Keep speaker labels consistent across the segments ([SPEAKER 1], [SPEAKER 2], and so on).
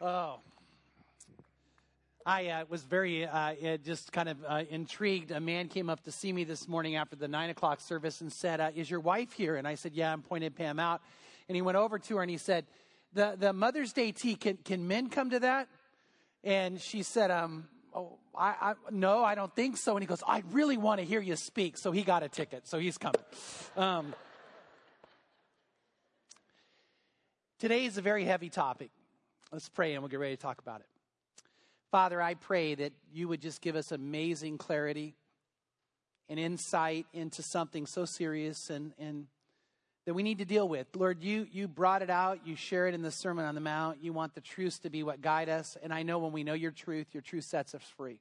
[SPEAKER 1] Oh. I uh, was very uh, just kind of uh, intrigued. A man came up to see me this morning after the nine o'clock service and said, uh, Is your wife here? And I said, Yeah, I'm pointing Pam out. And he went over to her and he said, The, the Mother's Day tea, can, can men come to that? And she said, um, Oh, I, I, no, I don't think so. And he goes, I really want to hear you speak. So he got a ticket. So he's coming. Um, today is a very heavy topic. Let's pray and we'll get ready to talk about it. Father, I pray that you would just give us amazing clarity and insight into something so serious and, and that we need to deal with. Lord, you, you brought it out. You share it in the Sermon on the Mount. You want the truths to be what guide us. And I know when we know your truth, your truth sets us free.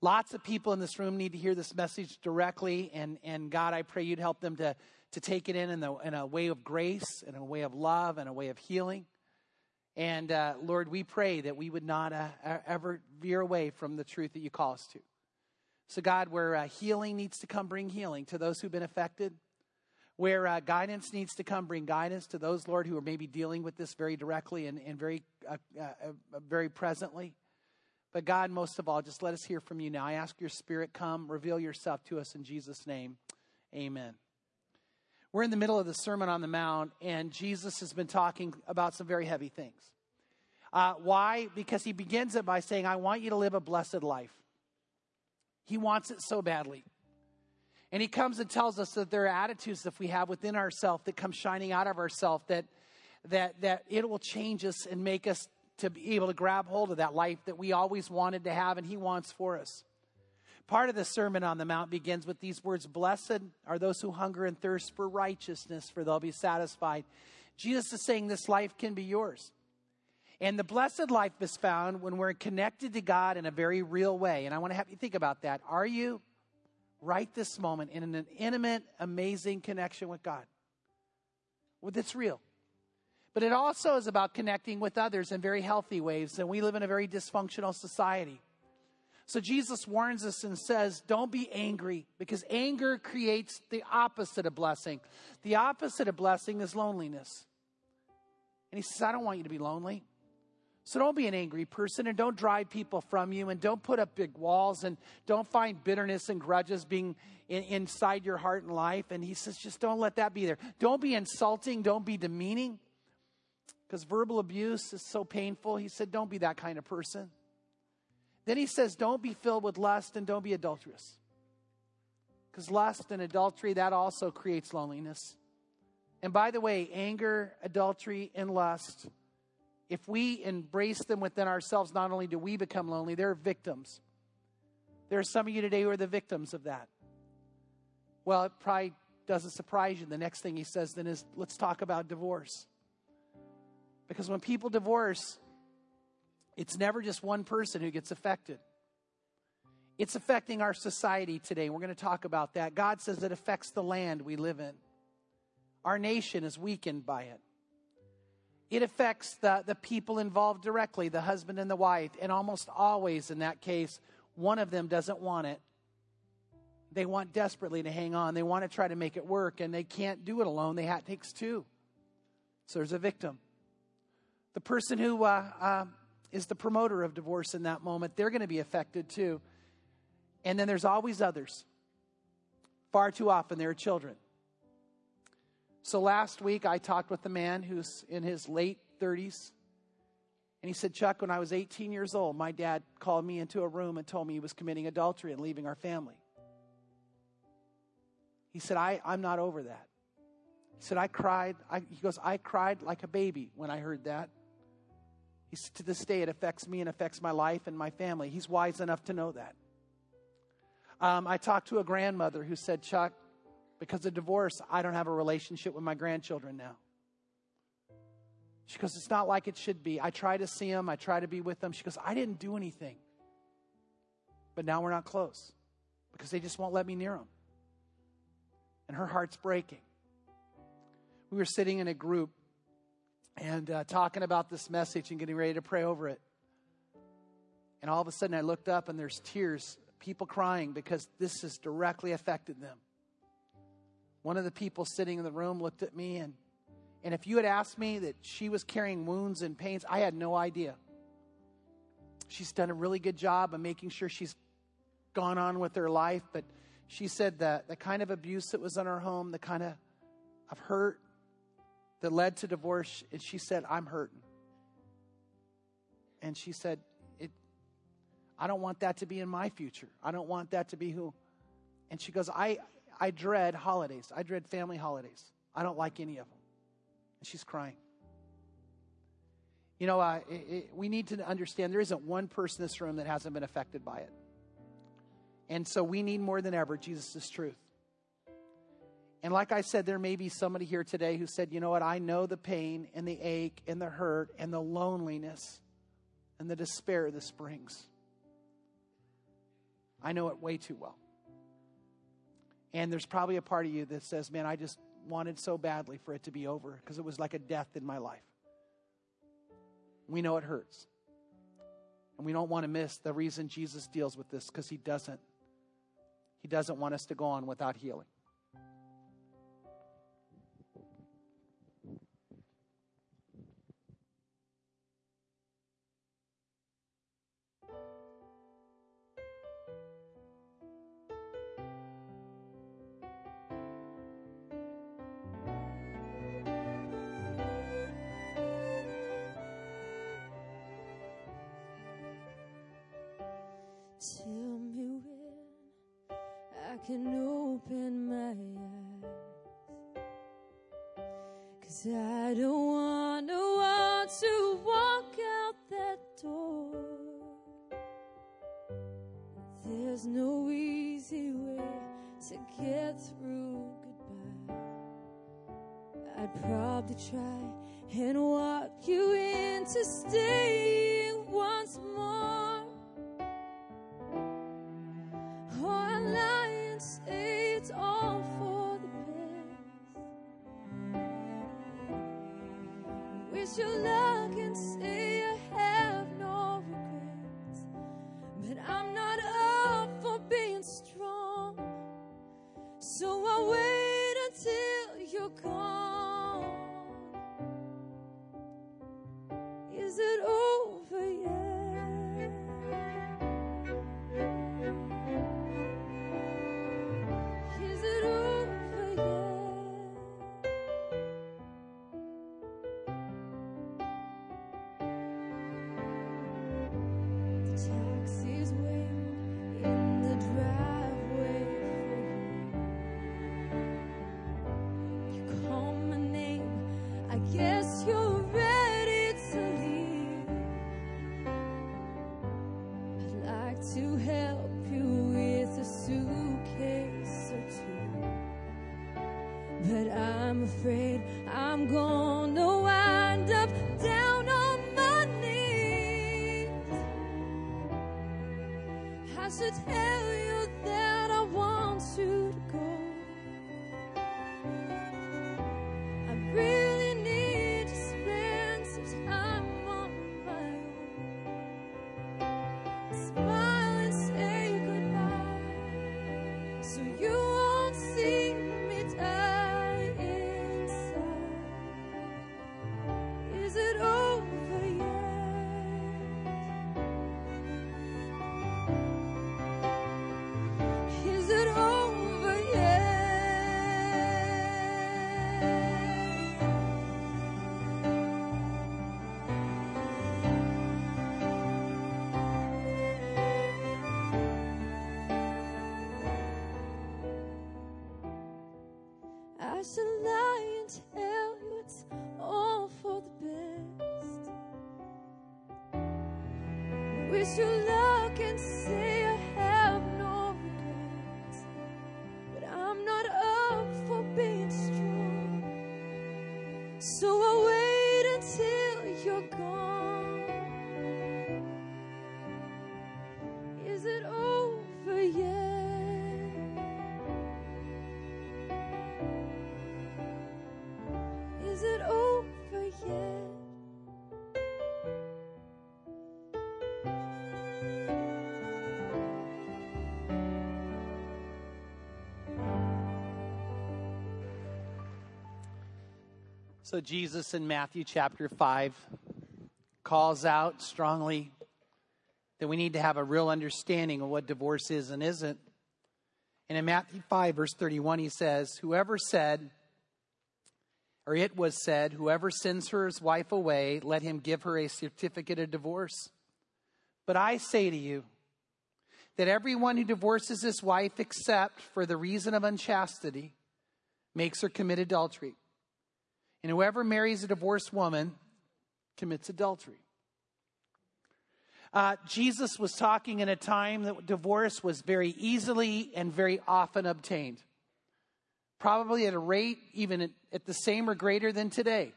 [SPEAKER 1] Lots of people in this room need to hear this message directly. And, and God, I pray you'd help them to, to take it in in, the, in a way of grace, in a way of love, and a way of healing. And uh, Lord, we pray that we would not uh, ever veer away from the truth that you call us to. So, God, where uh, healing needs to come, bring healing to those who've been affected. Where uh, guidance needs to come, bring guidance to those, Lord, who are maybe dealing with this very directly and, and very, uh, uh, very presently. But God, most of all, just let us hear from you now. I ask your spirit come, reveal yourself to us in Jesus' name. Amen. We're in the middle of the Sermon on the Mount, and Jesus has been talking about some very heavy things. Uh, why? Because he begins it by saying, I want you to live a blessed life. He wants it so badly. And he comes and tells us that there are attitudes that we have within ourselves that come shining out of ourselves that, that, that it will change us and make us to be able to grab hold of that life that we always wanted to have and he wants for us. Part of the Sermon on the Mount begins with these words Blessed are those who hunger and thirst for righteousness, for they'll be satisfied. Jesus is saying this life can be yours. And the blessed life is found when we're connected to God in a very real way. And I want to have you think about that. Are you right this moment in an intimate, amazing connection with God? Well, that's real. But it also is about connecting with others in very healthy ways. And we live in a very dysfunctional society. So Jesus warns us and says, don't be angry because anger creates the opposite of blessing. The opposite of blessing is loneliness. And he says, I don't want you to be lonely. So don't be an angry person and don't drive people from you and don't put up big walls and don't find bitterness and grudges being in, inside your heart and life. And he says, just don't let that be there. Don't be insulting. Don't be demeaning because verbal abuse is so painful. He said, don't be that kind of person. Then he says, Don't be filled with lust and don't be adulterous. Because lust and adultery, that also creates loneliness. And by the way, anger, adultery, and lust, if we embrace them within ourselves, not only do we become lonely, they're victims. There are some of you today who are the victims of that. Well, it probably doesn't surprise you. The next thing he says then is, let's talk about divorce. Because when people divorce, it's never just one person who gets affected. It's affecting our society today. We're going to talk about that. God says it affects the land we live in. Our nation is weakened by it. It affects the, the people involved directly, the husband and the wife. And almost always in that case, one of them doesn't want it. They want desperately to hang on. They want to try to make it work, and they can't do it alone. They have, takes two. So there's a victim. The person who uh, uh, is the promoter of divorce in that moment, they're going to be affected too. And then there's always others. Far too often, there are children. So last week, I talked with a man who's in his late 30s. And he said, Chuck, when I was 18 years old, my dad called me into a room and told me he was committing adultery and leaving our family. He said, I, I'm not over that. He said, I cried. I, he goes, I cried like a baby when I heard that. To this day, it affects me and affects my life and my family. He's wise enough to know that. Um, I talked to a grandmother who said, Chuck, because of divorce, I don't have a relationship with my grandchildren now. She goes, It's not like it should be. I try to see them, I try to be with them. She goes, I didn't do anything. But now we're not close because they just won't let me near them. And her heart's breaking. We were sitting in a group and uh, talking about this message and getting ready to pray over it. And all of a sudden, I looked up and there's tears, people crying because this has directly affected them. One of the people sitting in the room looked at me and, And if you had asked me that she was carrying wounds and pains, I had no idea. She's done a really good job of making sure she's gone on with her life, but she said that the kind of abuse that was in her home, the kind of, of hurt that led to divorce, and she said, I'm hurting. And she said, it, I don't want that to be in my future. I don't want that to be who. And she goes, I, I dread holidays. I dread family holidays. I don't like any of them. And she's crying. You know, uh, it, it, we need to understand there isn't one person in this room that hasn't been affected by it. And so we need more than ever Jesus' truth. And like I said, there may be somebody here today who said, you know what, I know the pain and the ache and the hurt and the loneliness and the despair this brings. I know it way too well. And there's probably a part of you that says, man, I just wanted so badly for it to be over because it was like a death in my life. We know it hurts. And we don't want to miss the reason Jesus deals with this because he doesn't. He doesn't want us to go on without healing.
[SPEAKER 2] Can open my eyes. Cause I don't want no one to walk out that door. There's no easy way to get through goodbye. I'd probably try and walk you into staying once more. I should tell you that Wish you luck and say So,
[SPEAKER 1] Jesus in Matthew chapter 5 calls out strongly that we need to have a real understanding of what divorce is and isn't. And in Matthew 5, verse 31, he says, Whoever said, or it was said, Whoever sends her his wife away, let him give her a certificate of divorce. But I say to you, that everyone who divorces his wife except for the reason of unchastity makes her commit adultery. And whoever marries a divorced woman commits adultery. Uh, Jesus was talking in a time that divorce was very easily and very often obtained, probably at a rate even at, at the same or greater than today.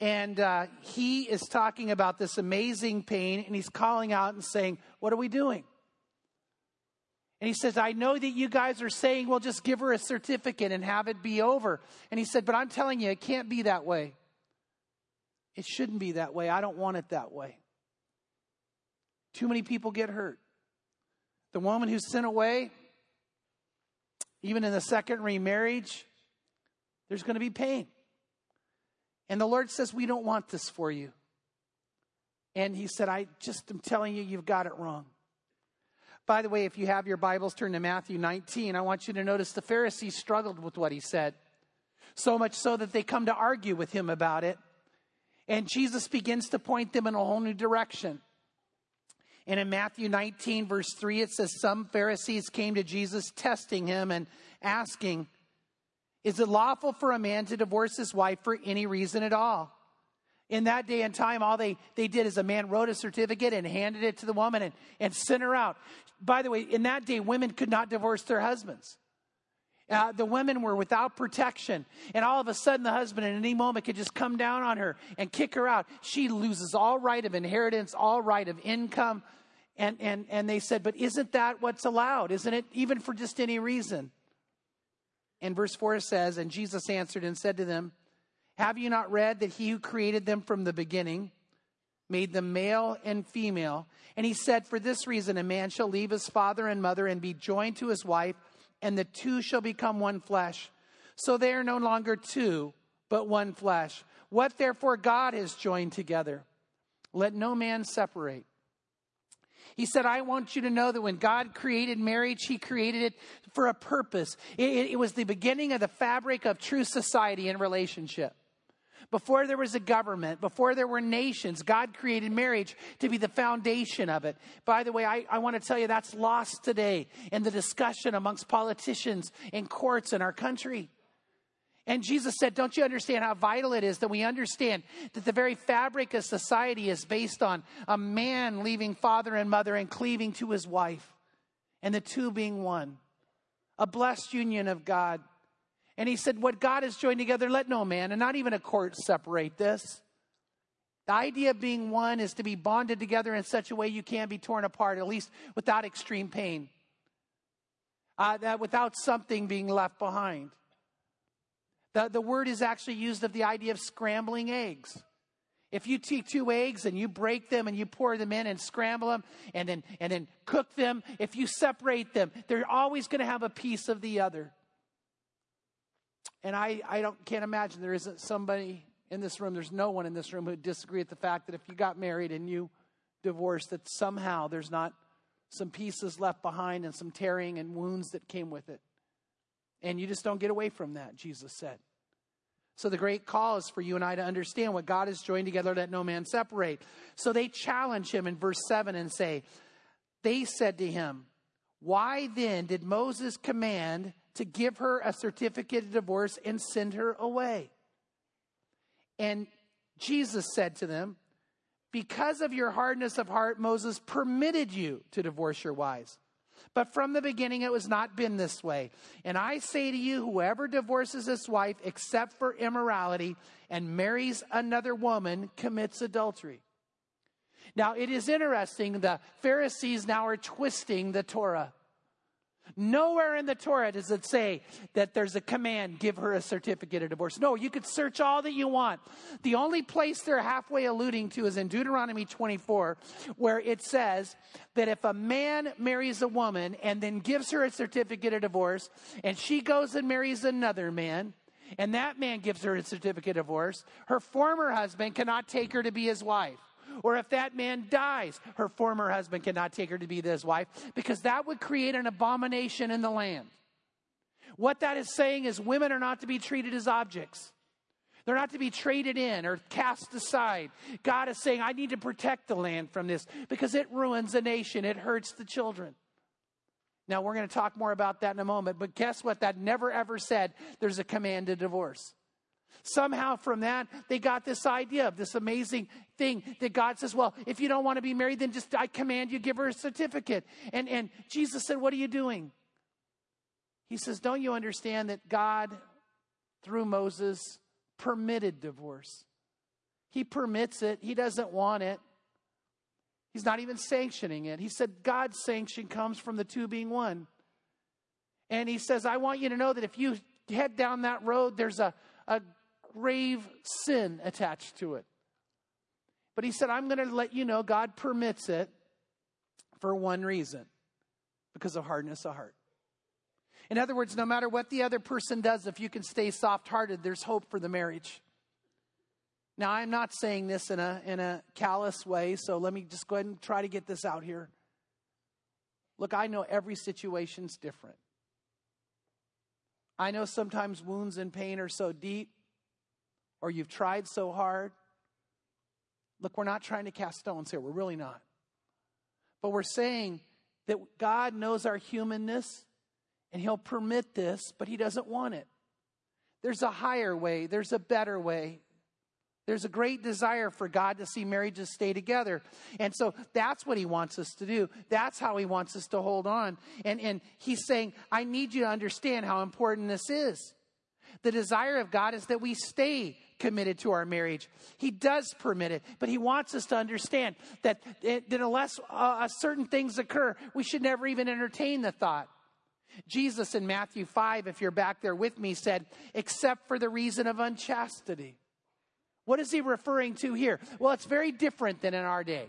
[SPEAKER 1] And uh, he is talking about this amazing pain, and he's calling out and saying, What are we doing? And he says, I know that you guys are saying, well, just give her a certificate and have it be over. And he said, but I'm telling you, it can't be that way. It shouldn't be that way. I don't want it that way. Too many people get hurt. The woman who's sent away, even in the second remarriage, there's going to be pain. And the Lord says, We don't want this for you. And He said, I just am telling you, you've got it wrong. By the way, if you have your Bibles, turn to Matthew 19. I want you to notice the Pharisees struggled with what he said, so much so that they come to argue with him about it. And Jesus begins to point them in a whole new direction. And in Matthew 19, verse 3, it says, Some Pharisees came to Jesus, testing him and asking, Is it lawful for a man to divorce his wife for any reason at all? In that day and time, all they, they did is a man wrote a certificate and handed it to the woman and, and sent her out. By the way, in that day, women could not divorce their husbands. Uh, the women were without protection. And all of a sudden, the husband at any moment could just come down on her and kick her out. She loses all right of inheritance, all right of income. And, and, and they said, But isn't that what's allowed? Isn't it even for just any reason? And verse 4 says, And Jesus answered and said to them, Have you not read that he who created them from the beginning made them male and female? And he said, For this reason, a man shall leave his father and mother and be joined to his wife, and the two shall become one flesh. So they are no longer two, but one flesh. What therefore God has joined together, let no man separate. He said, I want you to know that when God created marriage, He created it for a purpose. It, it, was the beginning of the fabric of true society and relationship. Before there was a government, before there were nations, God created marriage to be the foundation of it. By the way, I, I want to tell you that's lost today in the discussion amongst politicians and courts in our country. And Jesus said, Don't you understand how vital it is that we understand that the very fabric of society is based on a man leaving father and mother and cleaving to his wife, and the two being one? A blessed union of God. And he said, What God has joined together, let no man, and not even a court, separate this. The idea of being one is to be bonded together in such a way you can't be torn apart, at least without extreme pain, uh, that without something being left behind. The, the word is actually used of the idea of scrambling eggs. If you take two eggs and you break them and you pour them in and scramble them and then, and then cook them, if you separate them, they're always going to have a piece of the other. And I, I don't, can't imagine there isn't somebody in this room, there's no one in this room who would disagree with the fact that if you got married and you divorced, that somehow there's not some pieces left behind and some tearing and wounds that came with it. And you just don't get away from that, Jesus said. So the great call is for you and I to understand what God has joined together, let no man separate. So they challenge him in verse 7 and say, They said to him, Why then did Moses command to give her a certificate of divorce and send her away. And Jesus said to them, Because of your hardness of heart, Moses permitted you to divorce your wives. But from the beginning, it was not been this way. And I say to you, whoever divorces his wife except for immorality and marries another woman commits adultery. Now, it is interesting, the Pharisees now are twisting the Torah. Nowhere in the Torah does it say that there's a command, give her a certificate of divorce. No, you could search all that you want. The only place they're halfway alluding to is in Deuteronomy 24, where it says that if a man marries a woman and then gives her a certificate of divorce, and she goes and marries another man, and that man gives her a certificate of divorce, her former husband cannot take her to be his wife. Or if that man dies, her former husband cannot take her to be his wife because that would create an abomination in the land. What that is saying is women are not to be treated as objects. They're not to be traded in or cast aside. God is saying, I need to protect the land from this because it ruins the nation, it hurts the children. Now, we're going to talk more about that in a moment, but guess what? That never ever said there's a command to divorce. Somehow from that, they got this idea of this amazing thing that God says, well, if you don't want to be married, then just I command you give her a certificate. And, and Jesus said, what are you doing? He says, don't you understand that God, through Moses, permitted divorce? He permits it. He doesn't want it. He's not even sanctioning it. He said God's sanction comes from the two being one. And he says, I want you to know that if you head down that road, there's a, a grave sin attached to it. But he said, I'm going to let you know God permits it for one reason because of hardness of heart. In other words, no matter what the other person does, if you can stay soft hearted, there's hope for the marriage. Now, I'm not saying this in a, in a callous way, so let me just go ahead and try to get this out here. Look, I know every situation's different. I know sometimes wounds and pain are so deep, or you've tried so hard. Look, we're not trying to cast stones here. We're really not. But we're saying that God knows our humanness and He'll permit this, but He doesn't want it. There's a higher way, there's a better way. There's a great desire for God to see marriages stay together. And so that's what he wants us to do. That's how he wants us to hold on. And, and he's saying, I need you to understand how important this is. The desire of God is that we stay committed to our marriage. He does permit it, but He wants us to understand that, that unless uh, certain things occur, we should never even entertain the thought. Jesus in Matthew 5, if you're back there with me, said, except for the reason of unchastity. What is he referring to here? Well, it's very different than in our day.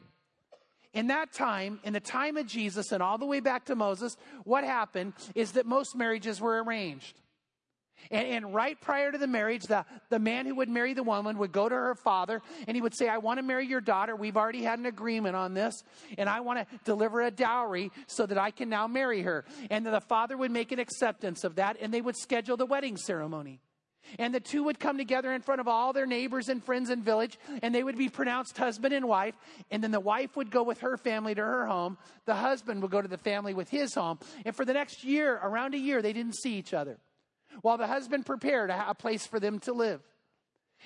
[SPEAKER 1] In that time, in the time of Jesus and all the way back to Moses, what happened is that most marriages were arranged. And, and, right prior to the marriage, the, the man who would marry the woman would go to her father and he would say, I want to marry your daughter. We've already had an agreement on this, and I want to deliver a dowry so that I can now marry her. And the father would make an acceptance of that, and they would schedule the wedding ceremony. And the two would come together in front of all their neighbors and friends and village, and they would be pronounced husband and wife. And then the wife would go with her family to her home. The husband would go to the family with his home. And for the next year, around a year, they didn't see each other. While the husband prepared a place for them to live.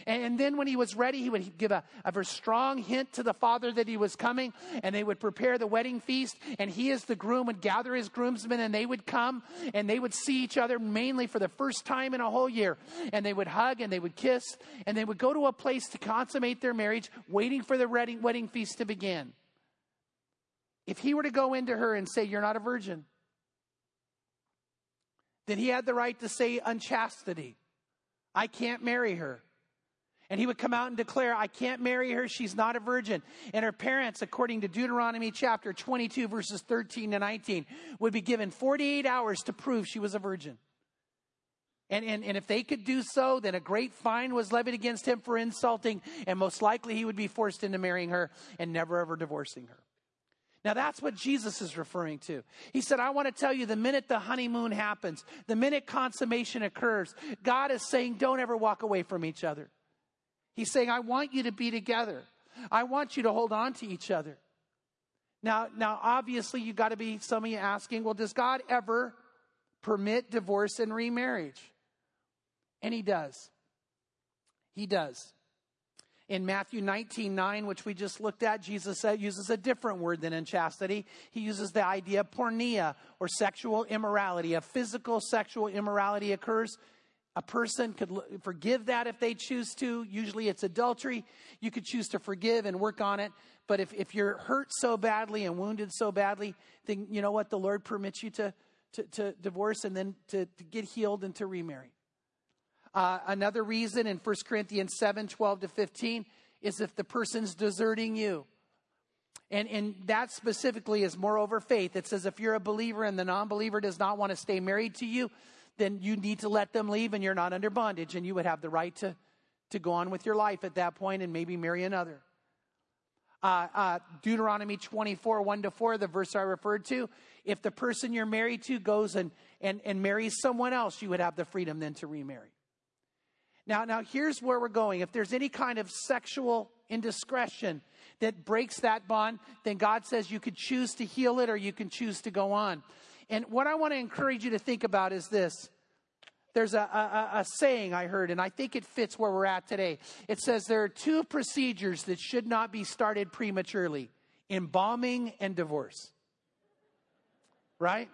[SPEAKER 1] And then when he was ready, he would give a, a very strong hint to the father that he was coming, and they would prepare the wedding feast. And he, as the groom, would gather his groomsmen, and they would come, and they would see each other mainly for the first time in a whole year. And they would hug, and they would kiss, and they would go to a place to consummate their marriage, waiting for the wedding, wedding feast to begin. If he were to go into her and say, You're not a virgin, then he had the right to say unchastity. I can't marry her. And he would come out and declare, I can't marry her. She's not a virgin. And her parents, according to Deuteronomy chapter 22, verses 13 to 19, would be given 48 hours to prove she was a virgin. And, and, and if they could do so, then a great fine was levied against him for insulting, and most likely he would be forced into marrying her and never ever divorcing her. Now that's what Jesus is referring to. He said, I want to tell you the minute the honeymoon happens, the minute consummation occurs, God is saying, don't ever walk away from each other. He's saying, I want you to be together. I want you to hold on to each other. Now, now obviously you got to be some of you asking, well, does God ever permit divorce and remarriage? And he does. He does. In Matthew 19, 9, which we just looked at, Jesus uses a different word than unchastity. He uses the idea of porneia or sexual immorality. A physical sexual immorality occurs a person could forgive that if they choose to. Usually it's adultery. You could choose to forgive and work on it. But if, if you're hurt so badly and wounded so badly, then you know what? The Lord permits you to, to, to divorce and then to, to, get healed and to remarry. Uh, another reason in 1 Corinthians 7 12 to 15 is if the person's deserting you. And, and that specifically is moreover faith. It says if you're a believer and the non believer does not want to stay married to you, then you need to let them leave and you're not under bondage and you would have the right to, to go on with your life at that point and maybe marry another. Uh, uh, Deuteronomy 24, 1 to 4, the verse I referred to. If the person you're married to goes and, and, and marries someone else, you would have the freedom then to remarry. Now, now here's where we're going. If there's any kind of sexual indiscretion that breaks that bond, then God says you could choose to heal it or you can choose to go on. And what I want to encourage you to think about is this. There's a, a, a, saying I heard, and I think it fits where we're at today. It says there are two procedures that should not be started prematurely embalming and divorce. Right?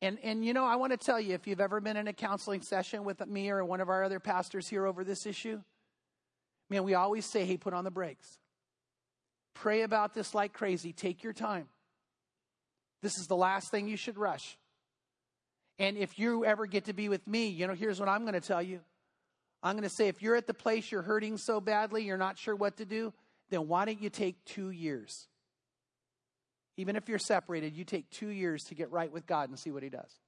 [SPEAKER 1] And, and you know, I want to tell you if you've ever been in a counseling session with me or one of our other pastors here over this issue, man, we always say, hey, put on the brakes. Pray about this like crazy. Take your time. This is the last thing you should rush. And if you ever get to be with me, you know, here's what I'm going to tell you. I'm going to say, if you're at the place you're hurting so badly, you're not sure what to do, then why don't you take two years? Even if you're separated, you take two years to get right with God and see what He does.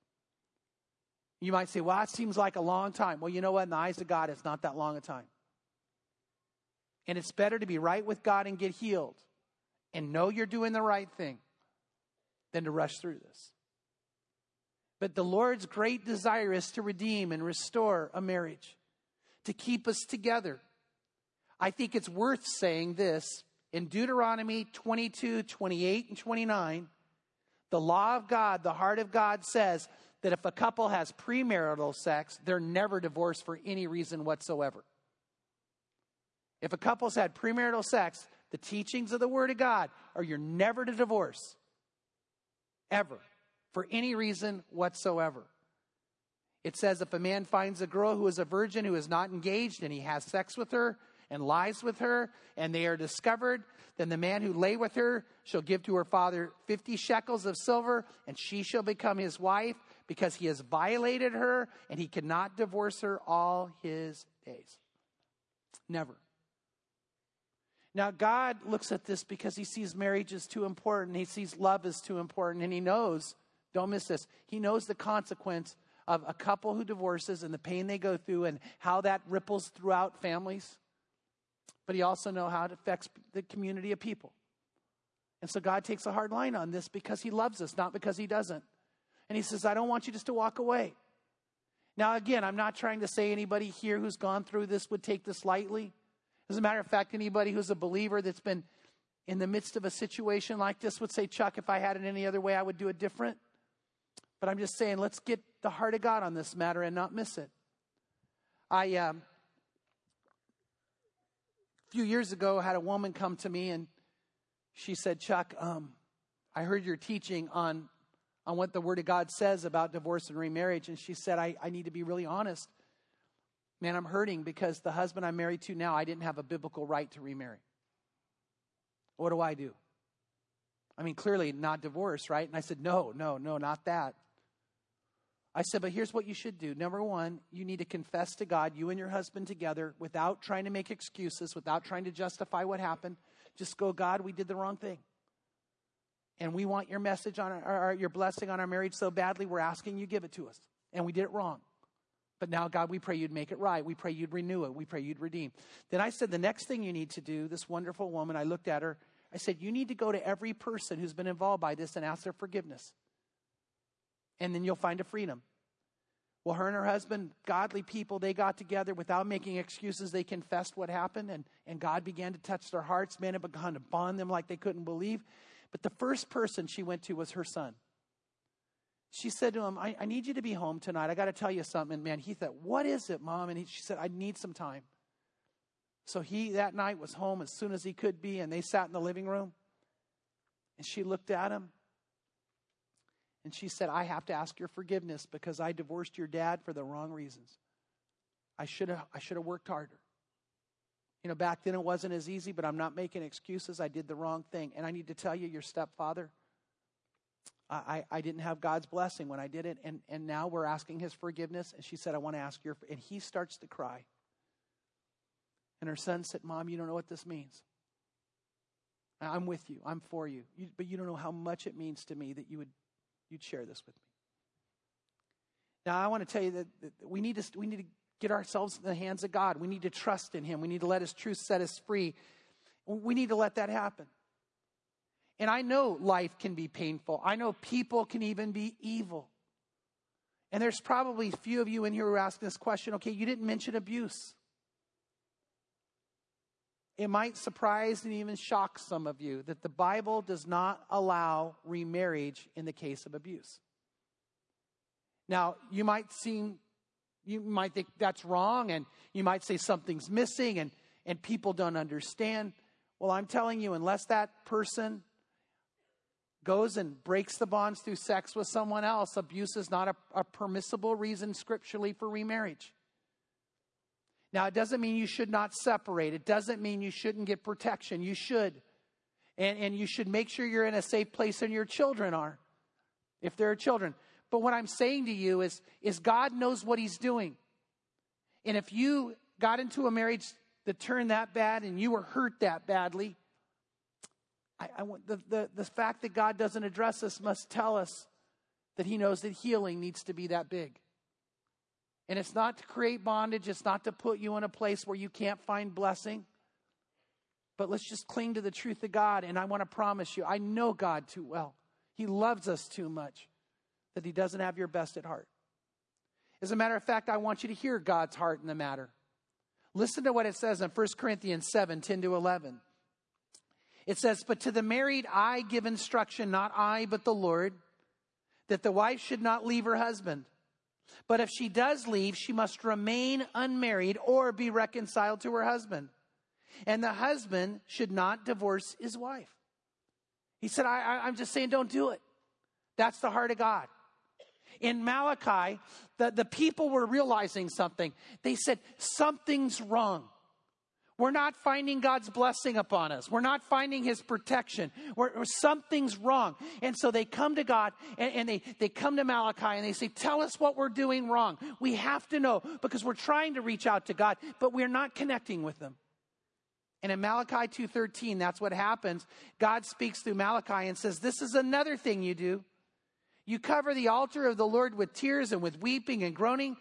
[SPEAKER 1] You might say, well, that seems like a long time. Well, you know what? In the eyes of God, it's not that long a time. And it's better to be right with God and get healed and know you're doing the right thing than to rush through this. But the Lord's great desire is to redeem and restore a marriage, to keep us together. I think it's worth saying this in Deuteronomy 22, 28, and 29. The law of God, the heart of God says that if a couple has premarital sex, they're never divorced for any reason whatsoever. If a couple's had premarital sex, the teachings of the Word of God are you're never to divorce. Ever for any reason whatsoever. It says if a man finds a girl who is a virgin who is not engaged and he has sex with her and lies with her and they are discovered, then the man who lay with her shall give to her father 50 shekels of silver and she shall become his wife because he has violated her and he cannot divorce her all his days. Never. Now, God looks at this because he sees marriage is too important. He sees love is too important. And he knows don't miss this. He knows the consequence of a couple who divorces and the pain they go through and how that ripples throughout families. But he also knows how it affects the community of people. And so God takes a hard line on this because he loves us, not because he doesn't. And he says, I don't want you just to walk away. Now, again, I'm not trying to say anybody here who's gone through this would take this lightly. As a matter of fact, anybody who's a believer that's been in the midst of a situation like this would say, Chuck, if I had it any other way, I would do it different. But I'm just saying, let's get the heart of God on this matter and not miss it. I, um, few years ago, had a woman come to me and she said, Chuck, um, I heard your teaching on, on what the Word of God says about divorce and remarriage. And she said, I, I need to be really honest. Man, I'm hurting because the husband I'm married to now, I didn't have a biblical right to remarry. What do I do? I mean, clearly not divorce, right? And I said, No, no, no, not that. I said, but here's what you should do. Number one, you need to confess to God, you and your husband together, without trying to make excuses, without trying to justify what happened. Just go, God, we did the wrong thing. And we want your message on our, our, your blessing on our marriage so badly, we're asking you give it to us. And we did it wrong. But now, God, we pray you'd make it right. We pray you'd renew it. We pray you'd redeem. Then I said, the next thing you need to do, this wonderful woman, I looked at her, I said, you need to go to every person who's been involved by this and ask their forgiveness and then you'll find a freedom. Well, her and her husband, godly people, they got together without making excuses. They confessed what happened, and, and God began to touch their hearts. Man, it began to bond them like they couldn't believe. But the first person she went to was her son. She said to him, I, I need you to be home tonight. I got to tell you something. And man, he thought, What is it, mom? And he, she said, I need some time. So he, that night, was home as soon as he could be, and they sat in the living room. And she looked at him and she said, I have to ask your forgiveness because I divorced your dad for the wrong reasons. I should have I should have worked harder. You know, back then it wasn't as easy, but I'm not making excuses. I did the wrong thing. And I need to tell you, your stepfather, I, I, didn't have God's blessing when I did it. And, and now we're asking his forgiveness. And she said, I want to ask your, and he starts to cry. And her son said, Mom, you don't know what this means. I'm with you. I'm for you. you. But you don't know how much it means to me that you would you'd share this with me. Now, I want to tell you that, that we, need to, we need to get ourselves in the hands of God. We need to trust in Him. We need to let His truth set us free. We need to let that happen. And I know life can be painful. I know people can even be evil. And there's probably a few of you in here who are asking this question okay, you didn't mention abuse. It might surprise and even shock some of you that the Bible does not allow remarriage in the case of abuse. Now, you might seem, you might think that's wrong, and you might say something's missing, and, and people don't understand. Well, I'm telling you, unless that person goes and breaks the bonds through sex with someone else, abuse is not a, a, permissible reason scripturally for remarriage. Now, it doesn't mean you should not separate. It doesn't mean you shouldn't get protection. You should. And, and you should make sure you're in a safe place and your children are, if there are children. But what I'm saying to you is, is God knows what He's doing. And if you got into a marriage that turned that bad and you were hurt that badly, I, I want the, the, the fact that God doesn't address us must tell us that He knows that healing needs to be that big. And it's not to create bondage, it's not to put you in a place where you can't find blessing. But let's just cling to the truth of God. And I want to promise you, I know God too well. He loves us too much that He doesn't have your best at heart. As a matter of fact, I want you to hear God's heart in the matter. Listen to what it says in 1 Corinthians 7 10 to 11. It says, But to the married I give instruction, not I, but the Lord, that the wife should not leave her husband. But if she does leave, she must remain unmarried or be reconciled to her husband. And the husband should not divorce his wife. He said, I, am just saying, don't do it. That's the heart of God. In Malachi, the, the people were realizing something. They said, something's wrong. We're not finding God's blessing upon us. We're not finding His protection. We're, something's wrong. And so they come to God and, and, they, they come to Malachi and they say, Tell us what we're doing wrong. We have to know because we're trying to reach out to God, but we're not connecting with them. And in Malachi 2:13, that's what happens. God speaks through Malachi and says, This is another thing you do. You cover the altar of the Lord with tears and with weeping and groaning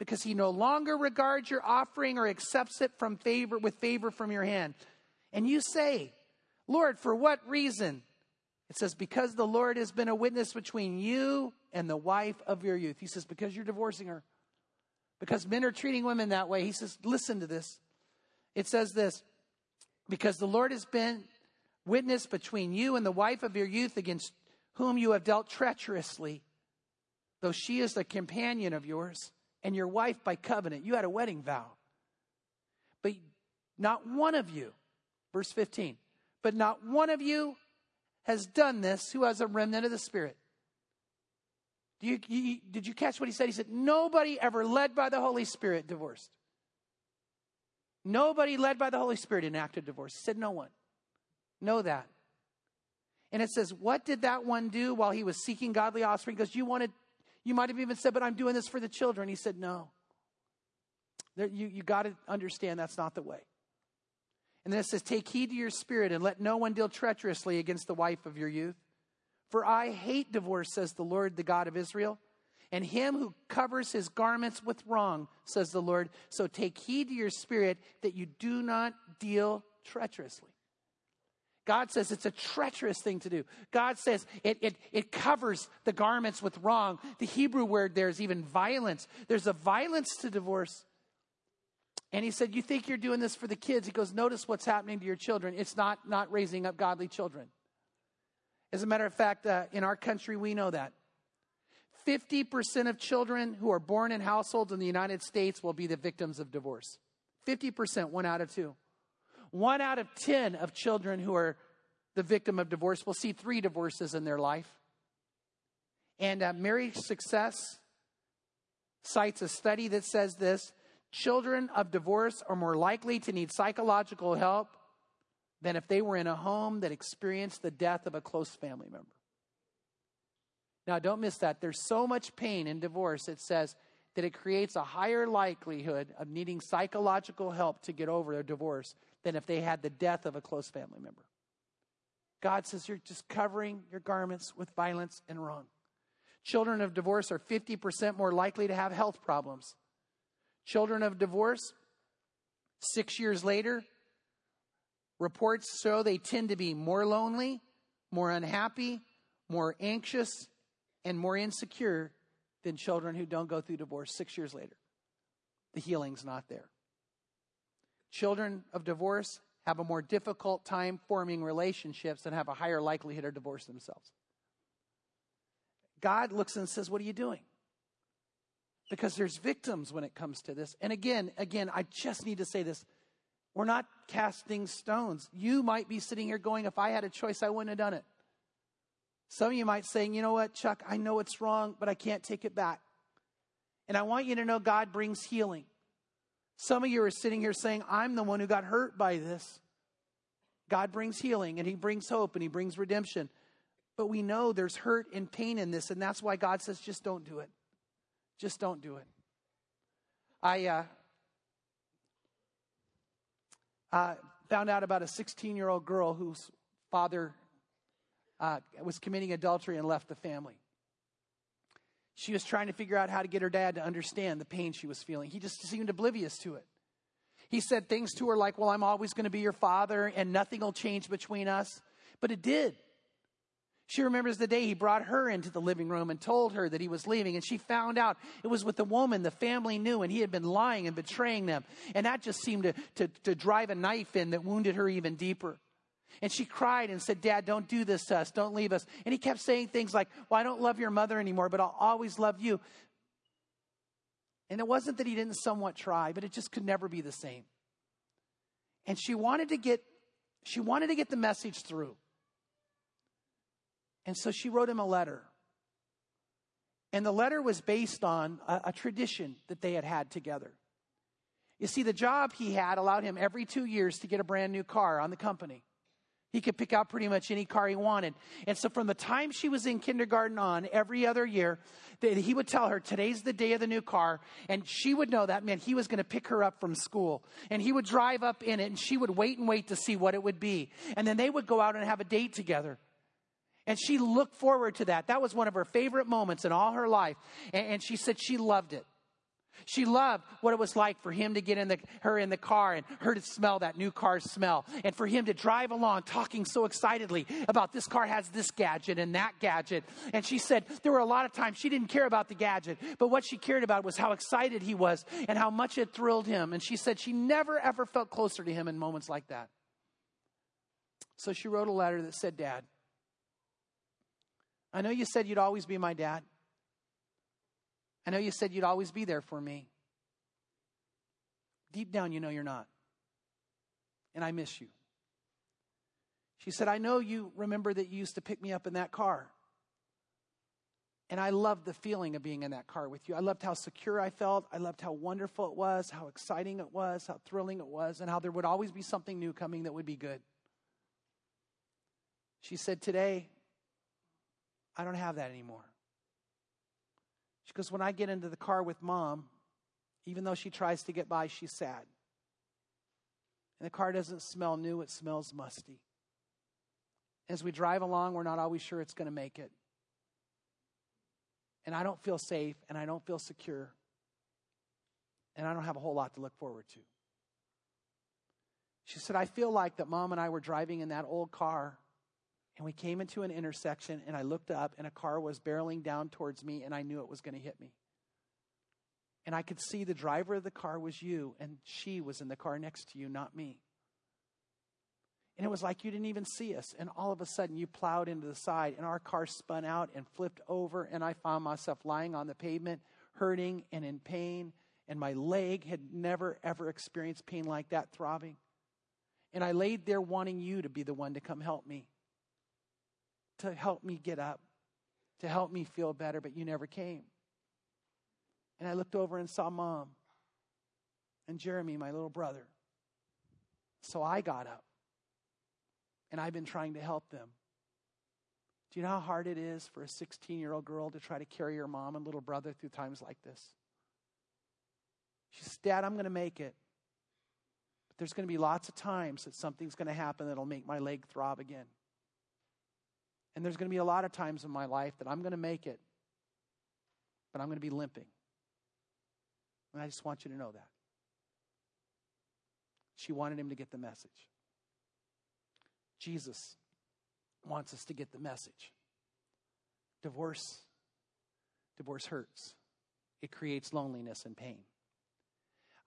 [SPEAKER 1] because he no longer regards your offering or accepts it from favor with favor from your hand. And you say, Lord, for what reason? It says, because the Lord has been a witness between you and the wife of your youth. He says, because you're divorcing her. Because men are treating women that way. He says, listen to this. It says this, because the Lord has been witness between you and the wife of your youth against whom you have dealt treacherously, though she is the companion of yours and your wife by covenant. You had a wedding vow. But not one of you, verse 15, but not one of you has done this who has a remnant of the Spirit. You, you, did you catch what he said? He said, Nobody ever led by the Holy Spirit divorced. Nobody led by the Holy Spirit enacted divorce. He said, No one. Know that. And it says, What did that one do while he was seeking godly offspring? Because you wanted you might have even said, But I'm doing this for the children. He said, No. There, you you got to understand that's not the way. And then it says, Take heed to your spirit and let no one deal treacherously against the wife of your youth. For I hate divorce, says the Lord, the God of Israel, and him who covers his garments with wrong, says the Lord. So take heed to your spirit that you do not deal treacherously. God says it's a treacherous thing to do. God says it, it, it covers the garments with wrong. The Hebrew word there's even violence. There's a violence to divorce. And he said, You think you're doing this for the kids? He goes, Notice what's happening to your children. It's not, not raising up godly children. As a matter of fact, uh, in our country, we know that. 50% of children who are born in households in the United States will be the victims of divorce. 50%, one out of two. One out of 10 of children who are the victim of divorce will see three divorces in their life. And uh, Marriage Success cites a study that says this children of divorce are more likely to need psychological help than if they were in a home that experienced the death of a close family member. Now, don't miss that. There's so much pain in divorce, it says that it creates a higher likelihood of needing psychological help to get over a divorce than if they had the death of a close family member. God says you're just covering your garments with violence and wrong. Children of divorce are 50% more likely to have health problems. Children of divorce, six years later, reports show they tend to be more lonely, more unhappy, more anxious, and more insecure than children who don't go through divorce six years later. The healing's not there. Children of divorce have a more difficult time forming relationships and have a higher likelihood of divorce themselves. God looks and says, What are you doing? Because there's victims when it comes to this. And again, again, I just need to say this. We're not casting stones. You might be sitting here going, if I had a choice, I wouldn't have done it. Some of you might say, you know what, Chuck, I know it's wrong, but I can't take it back. And I want you to know God brings healing. Some of you are sitting here saying, I'm the one who got hurt by this. God brings healing and He brings hope and He brings redemption. But we know there's hurt and pain in this, and that's why God says, just don't do it. Just don't do it. I uh, uh, found out about a 16 year old girl whose father uh, was committing adultery and left the family. She was trying to figure out how to get her dad to understand the pain she was feeling. He just seemed oblivious to it. He said things to her like, Well, I'm always going to be your father and nothing will change between us. But it did. She remembers the day he brought her into the living room and told her that he was leaving. And she found out it was with the woman the family knew and he had been lying and betraying them. And that just seemed to, to, to drive a knife in that wounded her even deeper. And she cried and said, Dad, don't do this to us. Don't leave us. And he kept saying things like, Well, I don't love your mother anymore, but I'll always love you. And it wasn't that he didn't somewhat try, but it just could never be the same. And she wanted to get, she wanted to get the message through. And so she wrote him a letter. And the letter was based on a, a, tradition that they had had together. You see, the job he had allowed him every two years to get a brand new car on the company. He could pick out pretty much any car he wanted. And so from the time she was in kindergarten on, every other year, he would tell her, today's the day of the new car. And she would know that meant he was going to pick her up from school. And he would drive up in it and she would wait and wait to see what it would be. And then they would go out and have a date together. And she looked forward to that. That was one of her favorite moments in all her life. And she said she loved it. She loved what it was like for him to get in the, her in the car and her to smell that new car smell. And for him to drive along talking so excitedly about this car has this gadget and that gadget. And she said there were a lot of times she didn't care about the gadget, but what she cared about was how excited he was and how much it thrilled him. And she said she never ever felt closer to him in moments like that. So she wrote a letter that said, Dad, I know you said you'd always be my dad. I know you said you'd always be there for me. Deep down, you know you're not. And I miss you. She said, I know you remember that you used to pick me up in that car. And I loved the feeling of being in that car with you. I loved how secure I felt. I loved how wonderful it was, how exciting it was, how thrilling it was, and how there would always be something new coming that would be good. She said, Today, I don't have that anymore. She goes, When I get into the car with mom, even though she tries to get by, she's sad. And the car doesn't smell new, it smells musty. As we drive along, we're not always sure it's going to make it. And I don't feel safe and I don't feel secure. And I don't have a whole lot to look forward to. She said, I feel like that mom and I were driving in that old car and we came into an intersection, and I looked up, and a car was barreling down towards me, and I knew it was going to hit me. And I could see the driver of the car was you, and she was in the car next to you, not me. And it was like you didn't even see us. And all of a sudden, you plowed into the side, and our car spun out and flipped over, and I found myself lying on the pavement, hurting and in pain. And my leg had never, ever experienced pain like that throbbing. And I laid there wanting you to be the one to come help me to help me get up, to help me feel better, but you never came. And I looked over and saw mom and Jeremy, my little brother. So I got up and I've been trying to help them. Do you know how hard it is for a 16 year old girl to try to carry her mom and little brother through times like this? She says, Dad, I'm going to make it. But there's going to be lots of times that something's going to happen that'll make my leg throb again. And there's going to be a lot of times in my life that I'm going to make it. but I'm going to be limping. And I just want you to know that. She wanted him to get the message. Jesus wants us to get the message. Divorce divorce hurts. It creates loneliness and pain.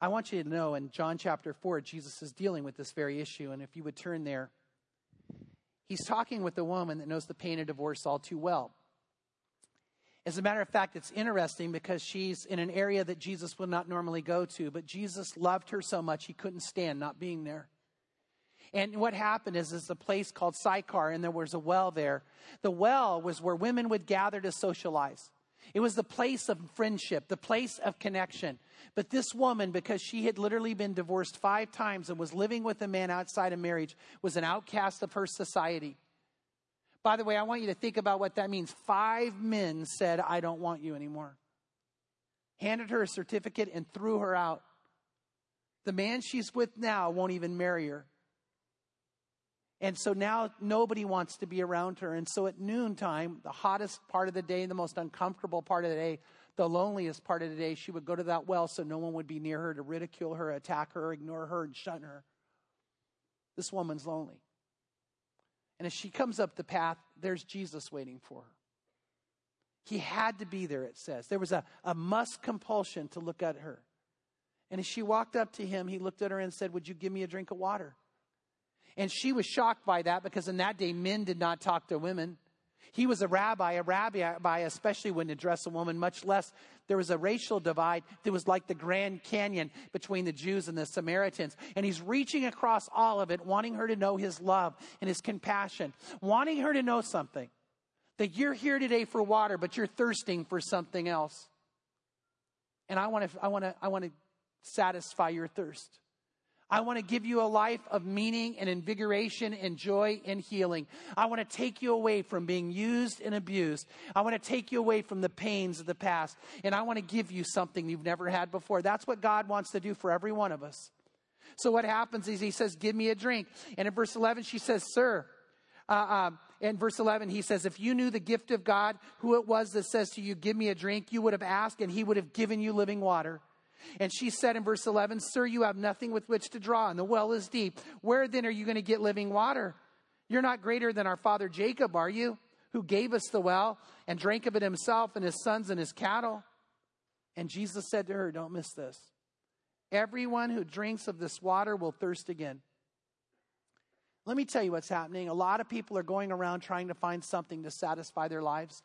[SPEAKER 1] I want you to know in John chapter 4 Jesus is dealing with this very issue and if you would turn there he's talking with a woman that knows the pain of divorce all too well. As a matter of fact, it's interesting because she's in an area that Jesus would not normally go to, but Jesus loved her so much he couldn't stand not being there. And what happened is, is a place called Sychar, and there was a well there. The well was where women would gather to socialize. It was the place of friendship, the place of connection. But this woman, because she had literally been divorced five times and was living with a man outside of marriage, was an outcast of her society. By the way, I want you to think about what that means. Five men said, I don't want you anymore. Handed her a certificate and threw her out. The man she's with now won't even marry her. And so now nobody wants to be around her. And so at noontime, the hottest part of the day, the most uncomfortable part of the day, the loneliest part of the day, she would go to that well so no one would be near her to ridicule her, attack her, ignore her, and shun her. This woman's lonely. And as she comes up the path, there's Jesus waiting for her. He had to be there, it says. There was a, a must compulsion to look at her. And as she walked up to him, he looked at her and said, Would you give me a drink of water? And she was shocked by that because in that day, men did not talk to women. He was a rabbi. A rabbi, especially wouldn't address a woman, much less there was a racial divide that was like the Grand Canyon between the Jews and the Samaritans. And he's reaching across all of it, wanting her to know his love and his compassion, wanting her to know something that you're here today for water, but you're thirsting for something else. And I want to, I want to, I want to satisfy your thirst. I want to give you a life of meaning and invigoration and joy and healing. I want to take you away from being used and abused. I want to take you away from the pains of the past. And I want to give you something you've never had before. That's what God wants to do for every one of us. So what happens is he says, Give me a drink. And in verse 11, she says, Sir, uh, um, in verse 11, he says, If you knew the gift of God, who it was that says to you, Give me a drink, you would have asked, and he would have given you living water. And she said in verse 11, Sir, you have nothing with which to draw, and the well is deep. Where then are you going to get living water? You're not greater than our father Jacob, are you? Who gave us the well and drank of it himself and his sons and his cattle? And Jesus said to her, Don't miss this. Everyone who drinks of this water will thirst again. Let me tell you what's happening. A lot of people are going around trying to find something to satisfy their lives.